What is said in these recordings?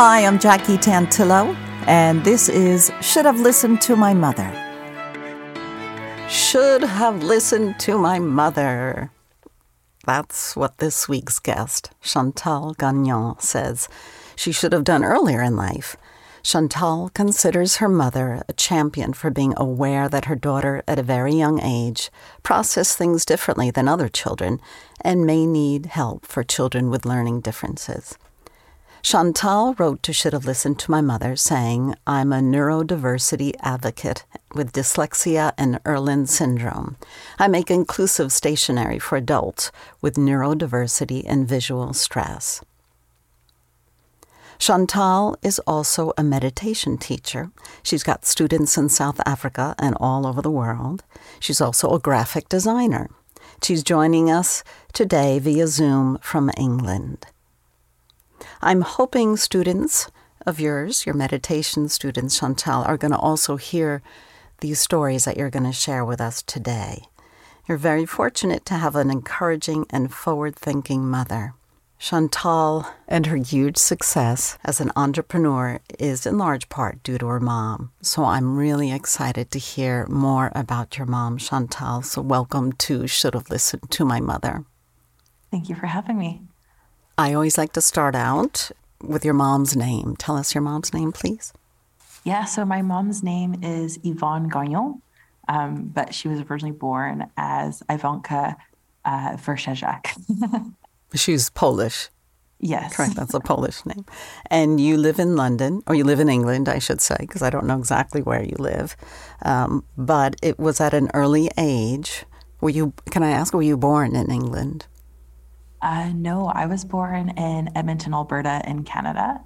Hi, I'm Jackie Tantillo, and this is Should Have Listened to My Mother. Should have listened to my mother. That's what this week's guest, Chantal Gagnon, says she should have done earlier in life. Chantal considers her mother a champion for being aware that her daughter, at a very young age, processed things differently than other children and may need help for children with learning differences. Chantal wrote to Should Have Listened to My Mother, saying, I'm a neurodiversity advocate with dyslexia and Irlen syndrome. I make inclusive stationery for adults with neurodiversity and visual stress. Chantal is also a meditation teacher. She's got students in South Africa and all over the world. She's also a graphic designer. She's joining us today via Zoom from England. I'm hoping students of yours, your meditation students, Chantal, are going to also hear these stories that you're going to share with us today. You're very fortunate to have an encouraging and forward thinking mother. Chantal and her huge success as an entrepreneur is in large part due to her mom. So I'm really excited to hear more about your mom, Chantal. So welcome to Should Have Listened to My Mother. Thank you for having me. I always like to start out with your mom's name. Tell us your mom's name, please. Yeah, so my mom's name is Yvonne Gagnon, um, but she was originally born as Ivanka uh, She's Polish. Yes. Correct. That's a Polish name. And you live in London, or you live in England, I should say, because I don't know exactly where you live. Um, but it was at an early age. Were you? Can I ask? Were you born in England? Uh, no, I was born in Edmonton, Alberta, in Canada.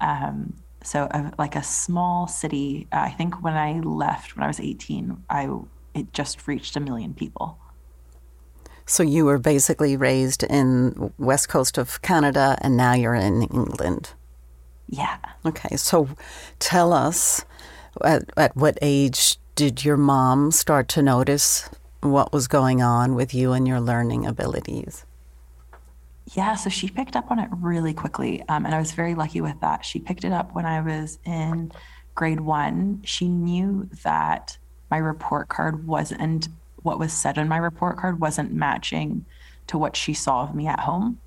Um, so, uh, like a small city. Uh, I think when I left when I was 18, I it just reached a million people. So you were basically raised in west coast of Canada, and now you're in England. Yeah. Okay. So tell us, at, at what age did your mom start to notice what was going on with you and your learning abilities? Yeah, so she picked up on it really quickly. Um, and I was very lucky with that. She picked it up when I was in grade one. She knew that my report card wasn't what was said in my report card wasn't matching to what she saw of me at home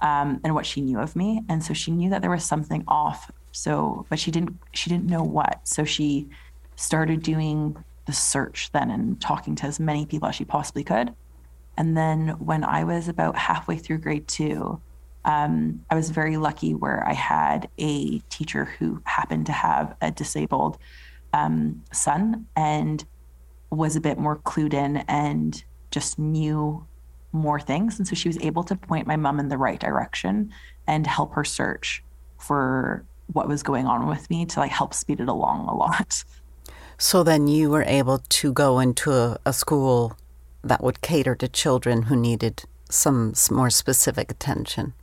um, and what she knew of me. And so she knew that there was something off. So, but she didn't she didn't know what. So she started doing the search then and talking to as many people as she possibly could. And then when I was about halfway through grade two, um, I was very lucky where I had a teacher who happened to have a disabled um, son and was a bit more clued in and just knew more things. And so she was able to point my mom in the right direction and help her search for what was going on with me to like help speed it along a lot. So then you were able to go into a, a school that would cater to children who needed some more specific attention.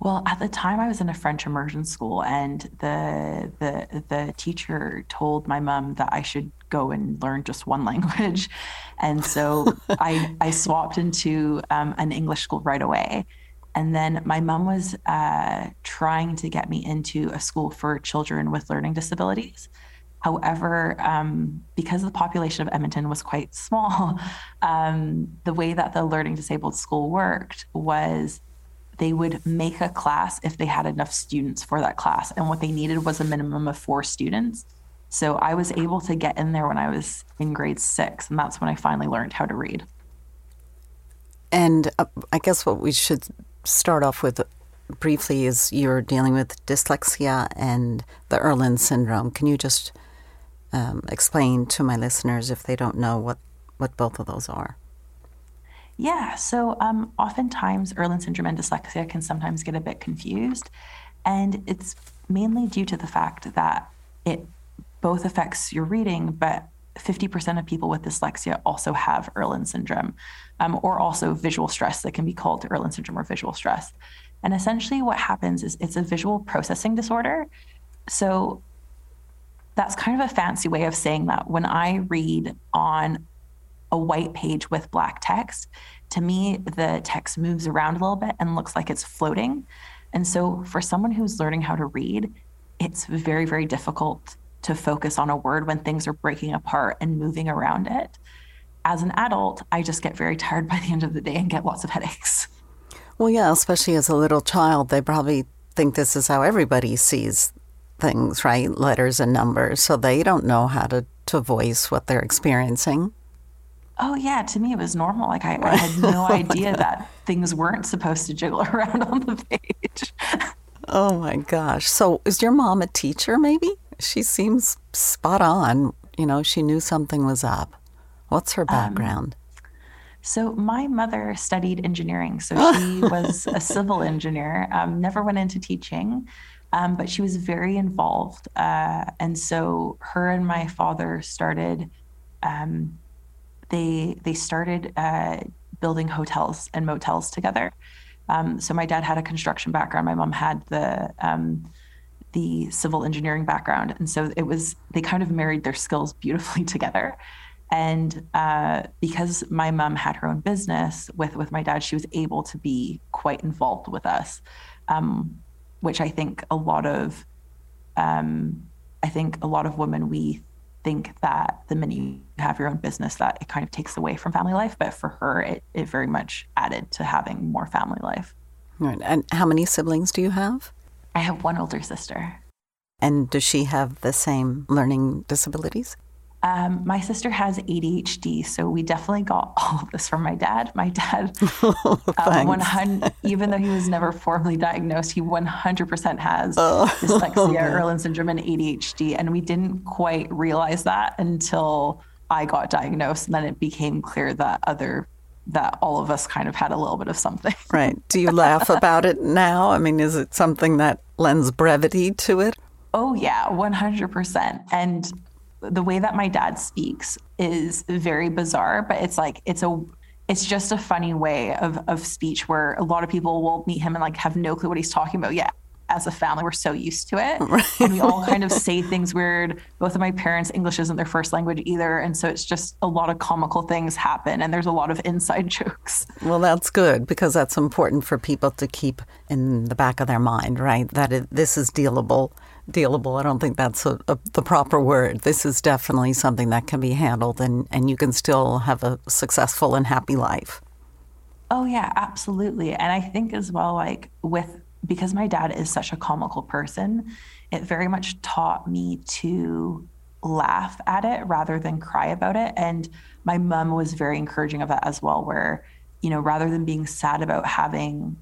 Well, at the time, I was in a French immersion school, and the the the teacher told my mom that I should go and learn just one language, and so I I swapped into um, an English school right away. And then my mom was uh, trying to get me into a school for children with learning disabilities. However, um, because the population of Edmonton was quite small, um, the way that the learning disabled school worked was they would make a class if they had enough students for that class. And what they needed was a minimum of four students. So I was able to get in there when I was in grade six, and that's when I finally learned how to read. And uh, I guess what we should start off with briefly is you're dealing with dyslexia and the Irlen syndrome. Can you just um, explain to my listeners if they don't know what, what both of those are? Yeah. So um, oftentimes, Irlen syndrome and dyslexia can sometimes get a bit confused. And it's mainly due to the fact that it both affects your reading, but 50% of people with dyslexia also have Irlen syndrome, um, or also visual stress that can be called Irlen syndrome or visual stress. And essentially, what happens is it's a visual processing disorder. So that's kind of a fancy way of saying that when I read on a white page with black text, to me, the text moves around a little bit and looks like it's floating. And so, for someone who's learning how to read, it's very, very difficult to focus on a word when things are breaking apart and moving around it. As an adult, I just get very tired by the end of the day and get lots of headaches. Well, yeah, especially as a little child, they probably think this is how everybody sees things, right? Letters and numbers. So they don't know how to, to voice what they're experiencing. Oh, yeah. To me, it was normal. Like, I, I had no idea that things weren't supposed to jiggle around on the page. oh, my gosh. So, is your mom a teacher, maybe? She seems spot on. You know, she knew something was up. What's her um, background? Um, so, my mother studied engineering. So, she was a civil engineer, um, never went into teaching. Um, but she was very involved. Uh, and so her and my father started, um, they, they started uh, building hotels and motels together. Um, so my dad had a construction background. My mom had the, um, the civil engineering background. And so it was, they kind of married their skills beautifully together. And uh, because my mom had her own business with, with my dad, she was able to be quite involved with us. Um, which I think a lot of, um, I think a lot of women we think that the minute you have your own business that it kind of takes away from family life, but for her it it very much added to having more family life. Right. And how many siblings do you have? I have one older sister. And does she have the same learning disabilities? Um, my sister has ADHD, so we definitely got all of this from my dad. My dad, oh, um, 100, even though he was never formally diagnosed, he 100% has oh, dyslexia, oh, Irlen syndrome, and ADHD. And we didn't quite realize that until I got diagnosed. And then it became clear that other that all of us kind of had a little bit of something. right. Do you laugh about it now? I mean, is it something that lends brevity to it? Oh, yeah, 100%. And the way that my dad speaks is very bizarre, but it's like it's a it's just a funny way of of speech where a lot of people will meet him and like have no clue what he's talking about. Yeah. As a family, we're so used to it. Right. And we all kind of say things weird. Both of my parents' English isn't their first language either. And so it's just a lot of comical things happen and there's a lot of inside jokes. Well, that's good because that's important for people to keep in the back of their mind, right? That it, this is dealable dealable. I don't think that's a, a, the proper word. This is definitely something that can be handled, and, and you can still have a successful and happy life. Oh, yeah, absolutely. And I think as well, like with because my dad is such a comical person, it very much taught me to laugh at it rather than cry about it. And my mom was very encouraging of that as well, where, you know, rather than being sad about having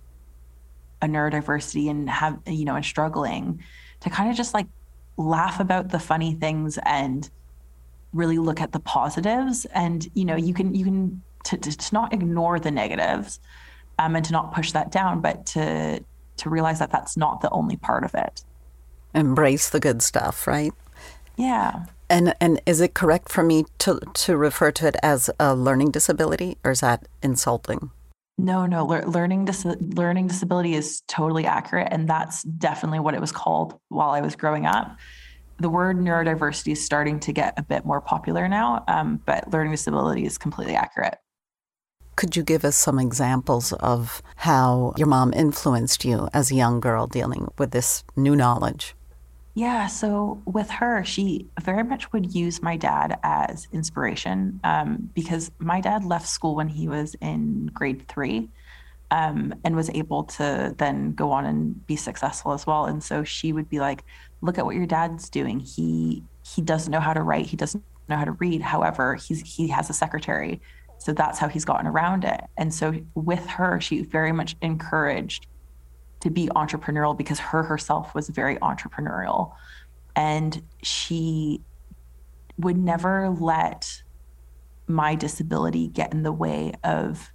a neurodiversity and have, you know, and struggling, to kind of just like laugh about the funny things and really look at the positives. And you know you can you can to, to, to not ignore the negatives um, and to not push that down but to to realize that that's not the only part of it. Embrace the good stuff right? Yeah. And and is it correct for me to to refer to it as a learning disability or is that insulting no, no. Le- learning dis- learning disability is totally accurate, and that's definitely what it was called while I was growing up. The word neurodiversity is starting to get a bit more popular now, um, but learning disability is completely accurate. Could you give us some examples of how your mom influenced you as a young girl dealing with this new knowledge? Yeah, so with her, she very much would use my dad as inspiration um, because my dad left school when he was in grade three um, and was able to then go on and be successful as well. And so she would be like, "Look at what your dad's doing. He he doesn't know how to write. He doesn't know how to read. However, he's he has a secretary, so that's how he's gotten around it." And so with her, she very much encouraged to be entrepreneurial because her herself was very entrepreneurial and she would never let my disability get in the way of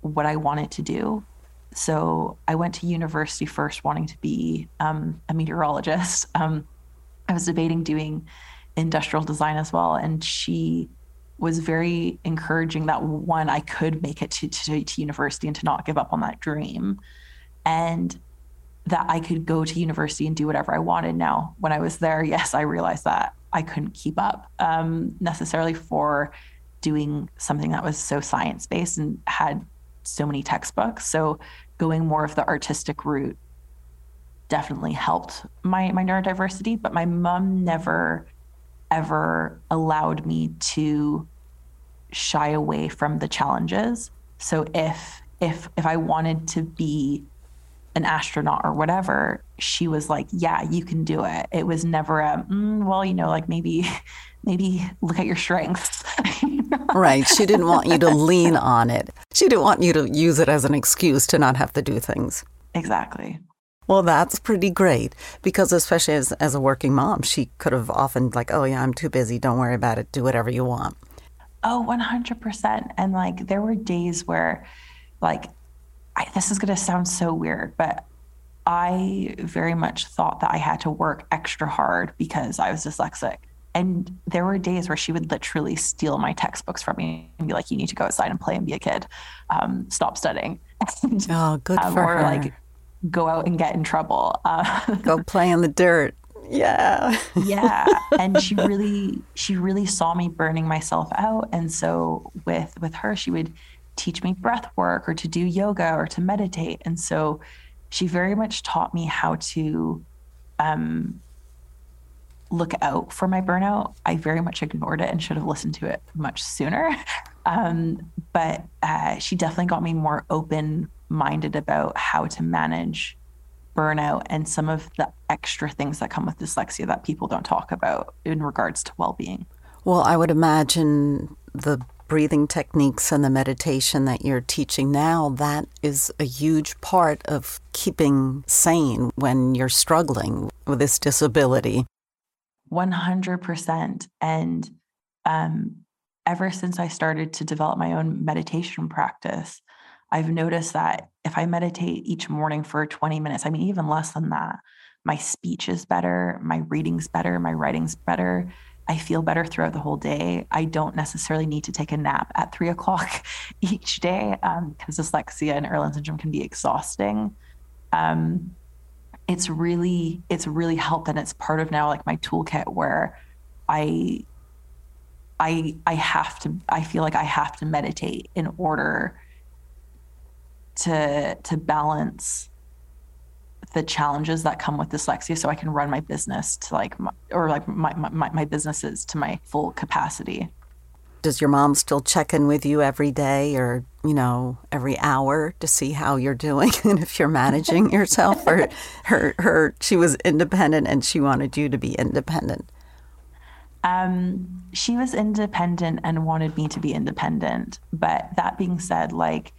what I wanted to do. So I went to university first wanting to be um, a meteorologist. Um, I was debating doing industrial design as well. And she was very encouraging that one, I could make it to, to, to university and to not give up on that dream. And that I could go to university and do whatever I wanted. Now, when I was there, yes, I realized that I couldn't keep up um, necessarily for doing something that was so science based and had so many textbooks. So, going more of the artistic route definitely helped my my neurodiversity, but my mom never ever allowed me to shy away from the challenges. So if if if I wanted to be an astronaut or whatever, she was like, "Yeah, you can do it." It was never a, mm, well, you know, like maybe maybe look at your strengths. right. She didn't want you to lean on it. She didn't want you to use it as an excuse to not have to do things. Exactly. Well, that's pretty great because, especially as, as a working mom, she could have often, like, oh, yeah, I'm too busy. Don't worry about it. Do whatever you want. Oh, 100%. And like, there were days where, like, I, this is going to sound so weird, but I very much thought that I had to work extra hard because I was dyslexic. And there were days where she would literally steal my textbooks from me and be like, "You need to go outside and play and be a kid. Um, stop studying." And, oh, good um, for or, her. like go out and get in trouble. Uh, go play in the dirt. Yeah. yeah. And she really, she really saw me burning myself out. And so with with her, she would teach me breath work or to do yoga or to meditate. And so she very much taught me how to um, look out for my burnout. I very much ignored it and should have listened to it much sooner. Um, but uh, she definitely got me more open minded about how to manage burnout and some of the extra things that come with dyslexia that people don't talk about in regards to well being. Well, I would imagine the breathing techniques and the meditation that you're teaching now, that is a huge part of keeping sane when you're struggling with this disability. 100%. And um, ever since I started to develop my own meditation practice, I've noticed that if I meditate each morning for 20 minutes, I mean, even less than that, my speech is better, my reading's better, my writing's better. I feel better throughout the whole day. I don't necessarily need to take a nap at three o'clock each day because um, dyslexia and Irlen syndrome can be exhausting. Um, it's really it's really helped and it's part of now like my toolkit where i i i have to i feel like i have to meditate in order to to balance the challenges that come with dyslexia so i can run my business to like my, or like my, my my businesses to my full capacity does your mom still check in with you every day or, you know, every hour to see how you're doing and if you're managing yourself or her her she was independent and she wanted you to be independent? Um, she was independent and wanted me to be independent. But that being said, like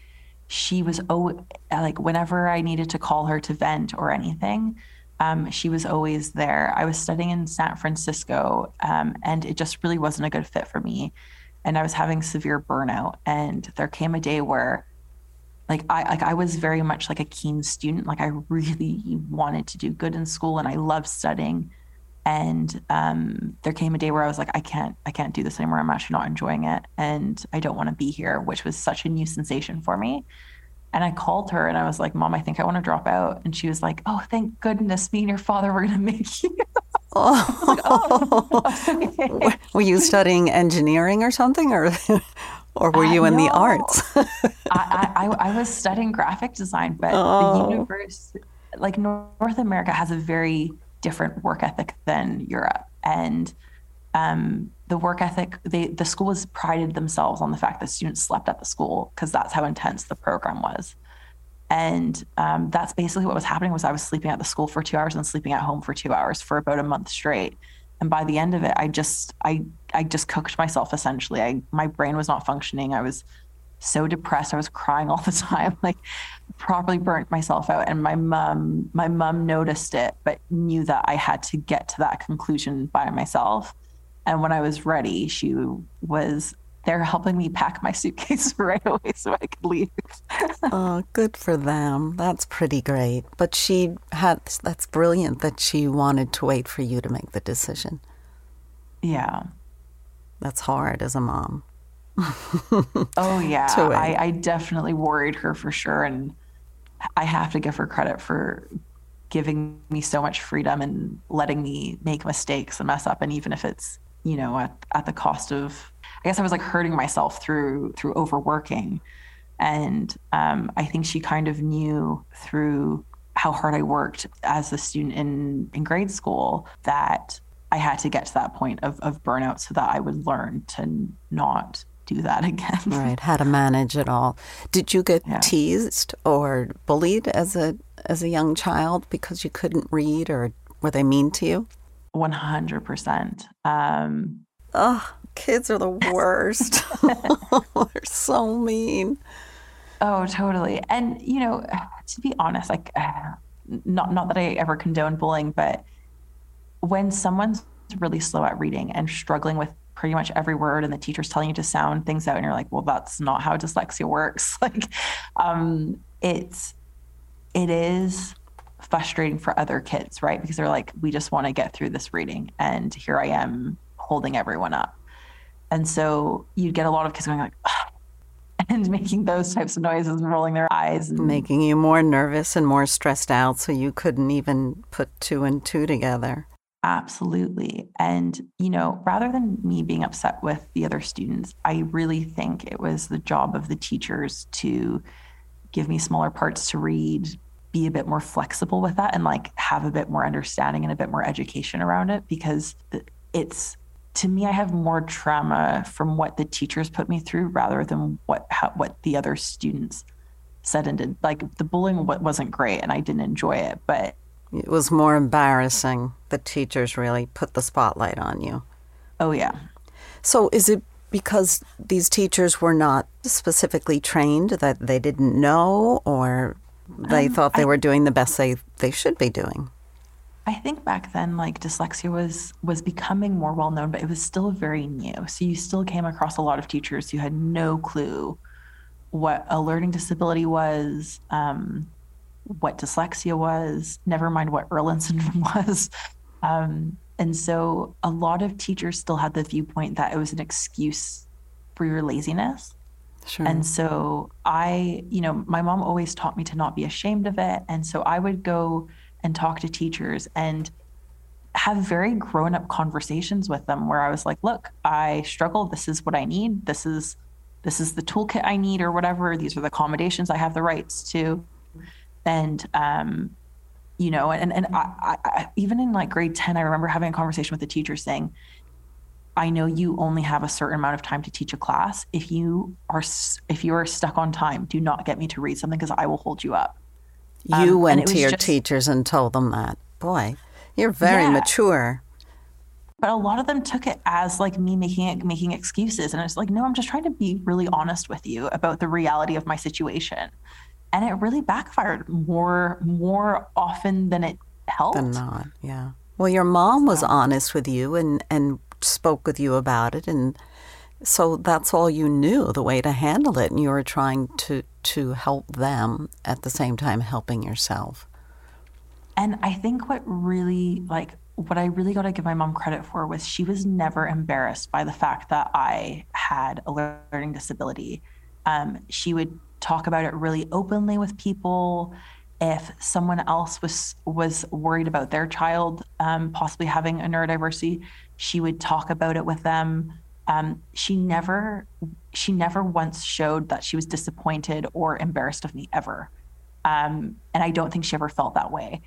she was oh like whenever I needed to call her to vent or anything, um, she was always there. I was studying in San Francisco, um, and it just really wasn't a good fit for me and I was having severe burnout. And there came a day where like I like I was very much like a keen student. Like I really wanted to do good in school and I loved studying. And um, there came a day where I was like, I can't, I can't do this anymore. I'm actually not enjoying it, and I don't want to be here, which was such a new sensation for me. And I called her and I was like, Mom, I think I want to drop out. And she was like, Oh, thank goodness, me and your father were going to make you. oh. Like, oh okay. Were you studying engineering or something, or or were you uh, in no. the arts? I, I, I, was studying graphic design, but oh. the universe, like North America, has a very different work ethic than Europe, and um, the work ethic, they, the school prided themselves on the fact that students slept at the school because that's how intense the program was. And um, that's basically what was happening was I was sleeping at the school for two hours and sleeping at home for two hours for about a month straight. And by the end of it, I just I I just cooked myself essentially. I my brain was not functioning. I was so depressed. I was crying all the time, like properly burnt myself out. And my mom, my mom noticed it, but knew that I had to get to that conclusion by myself. And when I was ready, she was there helping me pack my suitcase right away so I could leave. oh, good for them. That's pretty great. But she had, that's brilliant that she wanted to wait for you to make the decision. Yeah. That's hard as a mom. oh, yeah. I, I definitely worried her for sure. And I have to give her credit for giving me so much freedom and letting me make mistakes and mess up. And even if it's you know, at, at the cost of, I guess I was like hurting myself through, through overworking. And um, I think she kind of knew through how hard I worked as a student in in grade school that I had to get to that point of of burnout so that I would learn to not do that again. right, how to manage it all. Did you get yeah. teased or bullied as a as a young child because you couldn't read or were they mean to you? 100%. Um, oh, kids are the worst. They're so mean. Oh, totally. And you know, to be honest, like not not that I ever condone bullying, but when someone's really slow at reading and struggling with pretty much every word and the teacher's telling you to sound things out and you're like, well, that's not how dyslexia works. like um it's it is frustrating for other kids, right? Because they're like, we just want to get through this reading. And here I am holding everyone up. And so you'd get a lot of kids going like, and making those types of noises and rolling their eyes and making you more nervous and more stressed out so you couldn't even put two and two together absolutely and you know rather than me being upset with the other students i really think it was the job of the teachers to give me smaller parts to read be a bit more flexible with that and like have a bit more understanding and a bit more education around it because it's to me, I have more trauma from what the teachers put me through rather than what how, what the other students said and did. Like the bullying wasn't great, and I didn't enjoy it, but it was more embarrassing. The teachers really put the spotlight on you. Oh yeah. So is it because these teachers were not specifically trained that they didn't know, or they um, thought they I, were doing the best they they should be doing? I think back then, like dyslexia was was becoming more well known, but it was still very new. So you still came across a lot of teachers who had no clue what a learning disability was, um, what dyslexia was, never mind what Irlen syndrome was. Um, and so a lot of teachers still had the viewpoint that it was an excuse for your laziness. Sure. And so I, you know, my mom always taught me to not be ashamed of it. And so I would go and talk to teachers and have very grown up conversations with them where I was like, look, I struggle. This is what I need. This is this is the toolkit I need or whatever. These are the accommodations I have the rights to. And um, you know, and and I, I, even in like grade 10, I remember having a conversation with the teacher saying, I know you only have a certain amount of time to teach a class. If you are if you are stuck on time, do not get me to read something because I will hold you up. You um, went to your just, teachers and told them that. Boy, you're very yeah. mature. But a lot of them took it as like me making it making excuses. And it's like, no, I'm just trying to be really honest with you about the reality of my situation. And it really backfired more more often than it helped. Than not, yeah. Well, your mom was so. honest with you and, and spoke with you about it and so that's all you knew, the way to handle it, and you were trying to to help them at the same time helping yourself. And I think what really like what I really got to give my mom credit for was she was never embarrassed by the fact that I had a learning disability. Um, she would talk about it really openly with people. If someone else was was worried about their child um, possibly having a neurodiversity, she would talk about it with them. Um, she never she never once showed that she was disappointed or embarrassed of me ever. Um, and i don't think she ever felt that way.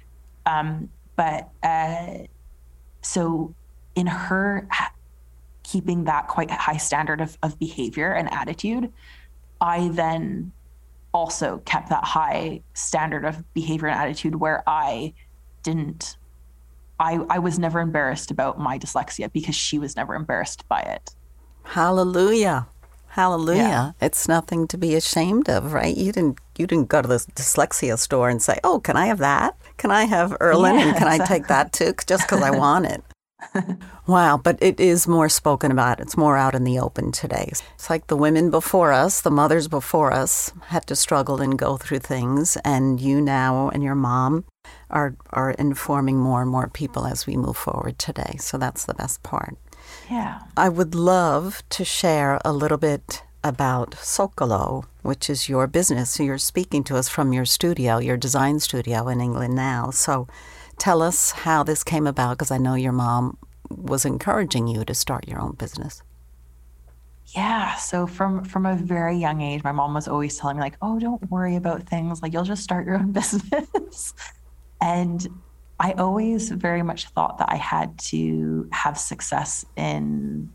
Um, but uh, so in her keeping that quite high standard of, of behavior and attitude i then also kept that high standard of behavior and attitude where i didn't I, I was never embarrassed about my dyslexia because she was never embarrassed by it. Hallelujah. Hallelujah. Yeah. It's nothing to be ashamed of, right? You didn't you didn't go to the dyslexia store and say, "Oh, can I have that? Can I have Irlen yeah, and can exactly. I take that too just cuz I want it?" Wow, but it is more spoken about. It's more out in the open today. It's like the women before us, the mothers before us had to struggle and go through things and you now and your mom are are informing more and more people as we move forward today. So that's the best part. Yeah. I would love to share a little bit about Socolo, which is your business. So You're speaking to us from your studio, your design studio in England now. So tell us how this came about because I know your mom was encouraging you to start your own business. Yeah, so from from a very young age, my mom was always telling me like, "Oh, don't worry about things. Like you'll just start your own business." and I always very much thought that I had to have success in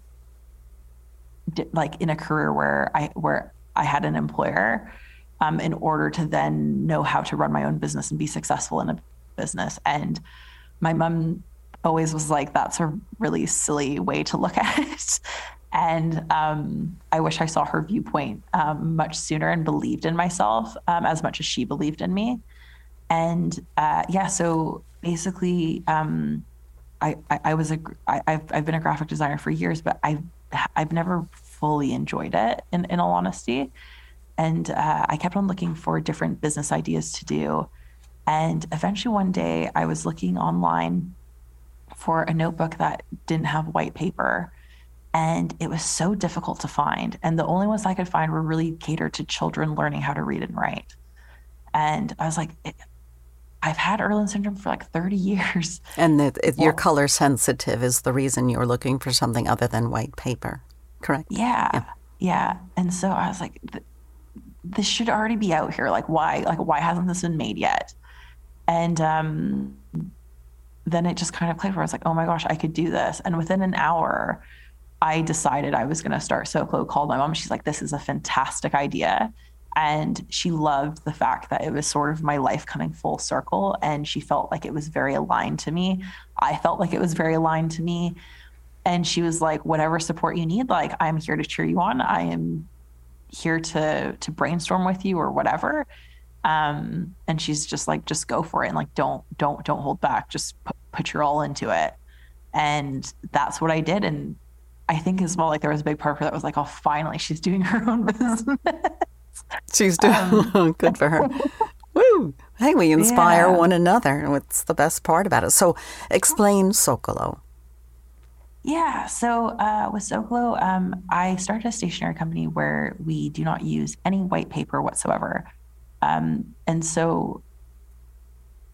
like in a career where I where I had an employer um, in order to then know how to run my own business and be successful in a business. And my mom always was like, "That's a really silly way to look at it." And um, I wish I saw her viewpoint um, much sooner and believed in myself um, as much as she believed in me. And uh, yeah, so basically, um, I, I, I, was a I, I've I've been a graphic designer for years, but I've I've never fully enjoyed it in, in all honesty. And uh, I kept on looking for different business ideas to do. And eventually one day I was looking online for a notebook that didn't have white paper. And it was so difficult to find. And the only ones I could find were really catered to children learning how to read and write. And I was like, I've had Irlen syndrome for like 30 years. And the, it, you're color sensitive is the reason you're looking for something other than white paper correct? Yeah, yeah. yeah. And so I was like, this should already be out here. Like, why? Like, why hasn't this been made yet? And um, then it just kind of clicked where I was like, oh my gosh, I could do this. And within an hour, I decided I was going to start Socolo. Called my mom. She's like, this is a fantastic idea. And she loved the fact that it was sort of my life coming full circle. And she felt like it was very aligned to me. I felt like it was very aligned to me and she was like whatever support you need like i'm here to cheer you on i am here to to brainstorm with you or whatever um, and she's just like just go for it and like don't don't don't hold back just put, put your all into it and that's what i did and i think as well like there was a big part of her that was like oh finally she's doing her own business she's doing um, good for her Woo! Hey, we inspire yeah. one another. What's the best part about it? So, explain Socolo. Yeah. So uh, with Socolo, um, I started a stationery company where we do not use any white paper whatsoever. Um, and so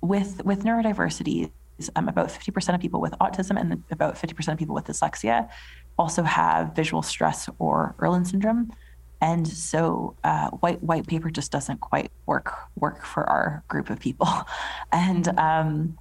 with with neurodiversity, um, about 50% of people with autism and about 50% of people with dyslexia also have visual stress or Irlen syndrome. And so uh, white white paper just doesn't quite work work for our group of people. And um,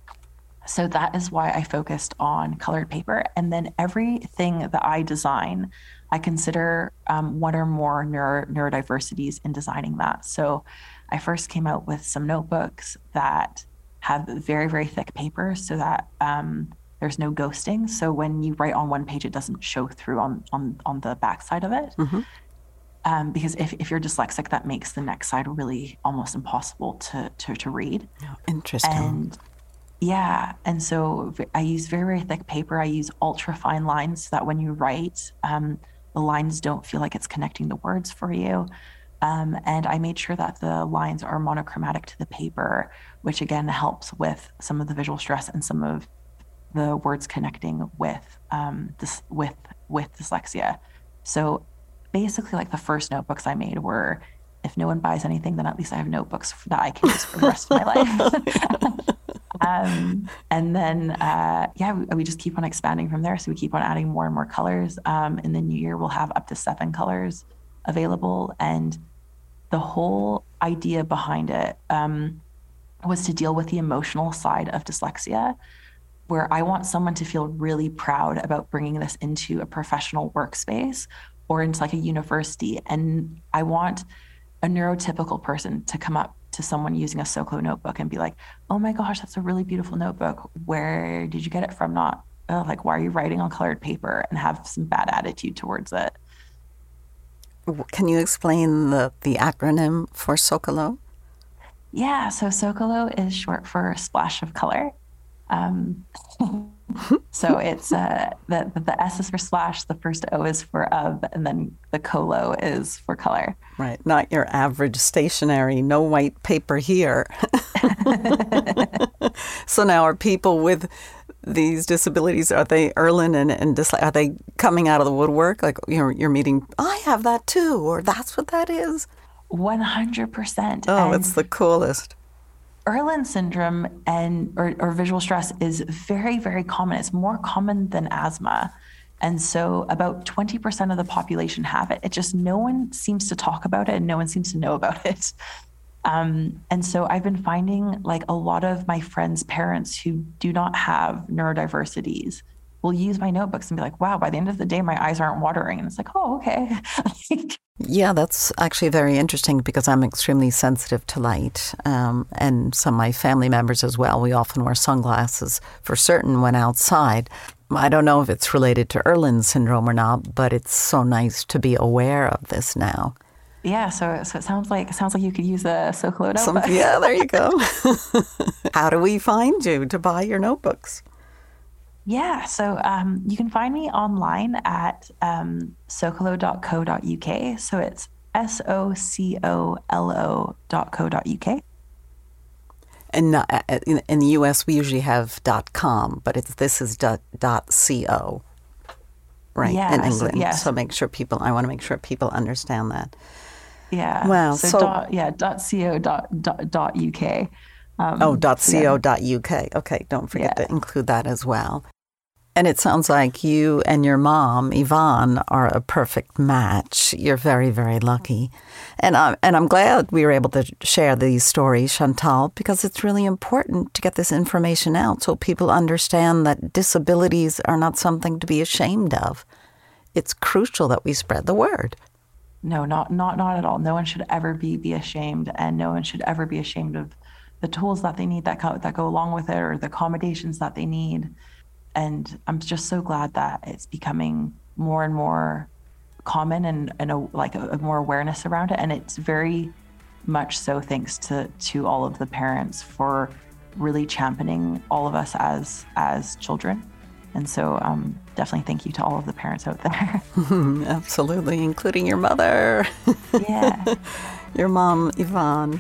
so that is why I focused on colored paper. And then everything that I design, I consider um, one or more neuro- neurodiversities in designing that. So I first came out with some notebooks that have very, very thick paper so that um, there's no ghosting. So when you write on one page, it doesn't show through on, on, on the back side of it. Mm-hmm. Um, because if, if you're dyslexic, that makes the next side really almost impossible to, to, to read. Oh, interesting. And yeah. And so I use very, very thick paper. I use ultra fine lines so that when you write, um, the lines don't feel like it's connecting the words for you. Um, and I made sure that the lines are monochromatic to the paper, which again helps with some of the visual stress and some of the words connecting with um, this with with dyslexia. So basically, like the first notebooks I made were, if no one buys anything, then at least I have notebooks that I can use for the rest of my life. um, and then, uh, yeah, we, we, just keep on expanding from there. So we keep on adding more and more colors. Um, in the new year, we'll have up to seven colors available. And the whole idea behind it um, was to deal with the emotional side of dyslexia, where I want someone to feel really proud about bringing this into a professional workspace or into like a university. And I want a neurotypical person to come up to someone using a Socolo notebook and be like, oh my gosh, that's a really beautiful notebook. Where did you get it from? Not oh, like, why are you writing on colored paper and have some bad attitude towards it? Can you explain the, the acronym for Socolo? Yeah, so Socolo is short for splash of color. Um, so it's uh, the the S is for splash, the first O is for of, and then the colo is for color. Right, not your average stationery, no white paper here. so now, are people with these disabilities are they Irlen and, and are they coming out of the woodwork? Like you're you're meeting, I have that too, or that's what that is. One hundred percent. Oh, and it's the coolest. Irlen syndrome and or, or visual stress is very, very common. It's more common than asthma. And so about 20% of the population have it. It just no one seems to talk about it and no one seems to know about it. Um, and so I've been finding like a lot of my friends' parents who do not have neurodiversities will use my notebooks and be like, wow, by the end of the day, my eyes aren't watering. And it's like, oh, okay. yeah, that's actually very interesting because I'm extremely sensitive to light. Um, and some of my family members as well. We often wear sunglasses for certain when outside. I don't know if it's related to Irlen syndrome or not, but it's so nice to be aware of this now. Yeah, so so it sounds like it sounds like you could use a Socolo notebook. Some, yeah, there you go. How do we find you to buy your notebooks? Yeah, so um, you can find me online at um, socolo.co.uk. So it's S O C O L O dot co dot uk. And uh, in, in, the U.S., we usually have dot .com, but it's this is dot, dot .co, right? Yeah, in England, so, yeah. so make sure people. I want to make sure people understand that. Yeah. Well, so, so dot, yeah, dot .co dot, dot, dot .uk. Um, oh, dot .co yeah. dot .uk. Okay, don't forget yeah. to include that as well. And it sounds like you and your mom, Yvonne, are a perfect match. You're very, very lucky. And, I'm, and I'm glad we were able to share these stories, Chantal, because it's really important to get this information out so people understand that disabilities are not something to be ashamed of. It's crucial that we spread the word. No, not not not at all. No one should ever be be ashamed, and no one should ever be ashamed of the tools that they need that go, that go along with it, or the accommodations that they need and I'm just so glad that it's becoming more and more common and, and a, like a, a more awareness around it. And it's very much so thanks to to all of the parents for really championing all of us as as children. And so um, definitely thank you to all of the parents out there. Absolutely, including your mother. Yeah. your mom, Yvonne.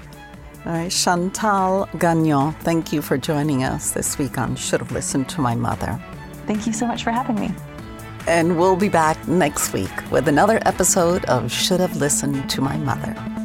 All right, Chantal Gagnon, thank you for joining us this week on Should Have Listened to My Mother. Thank you so much for having me. And we'll be back next week with another episode of Should Have Listened to My Mother.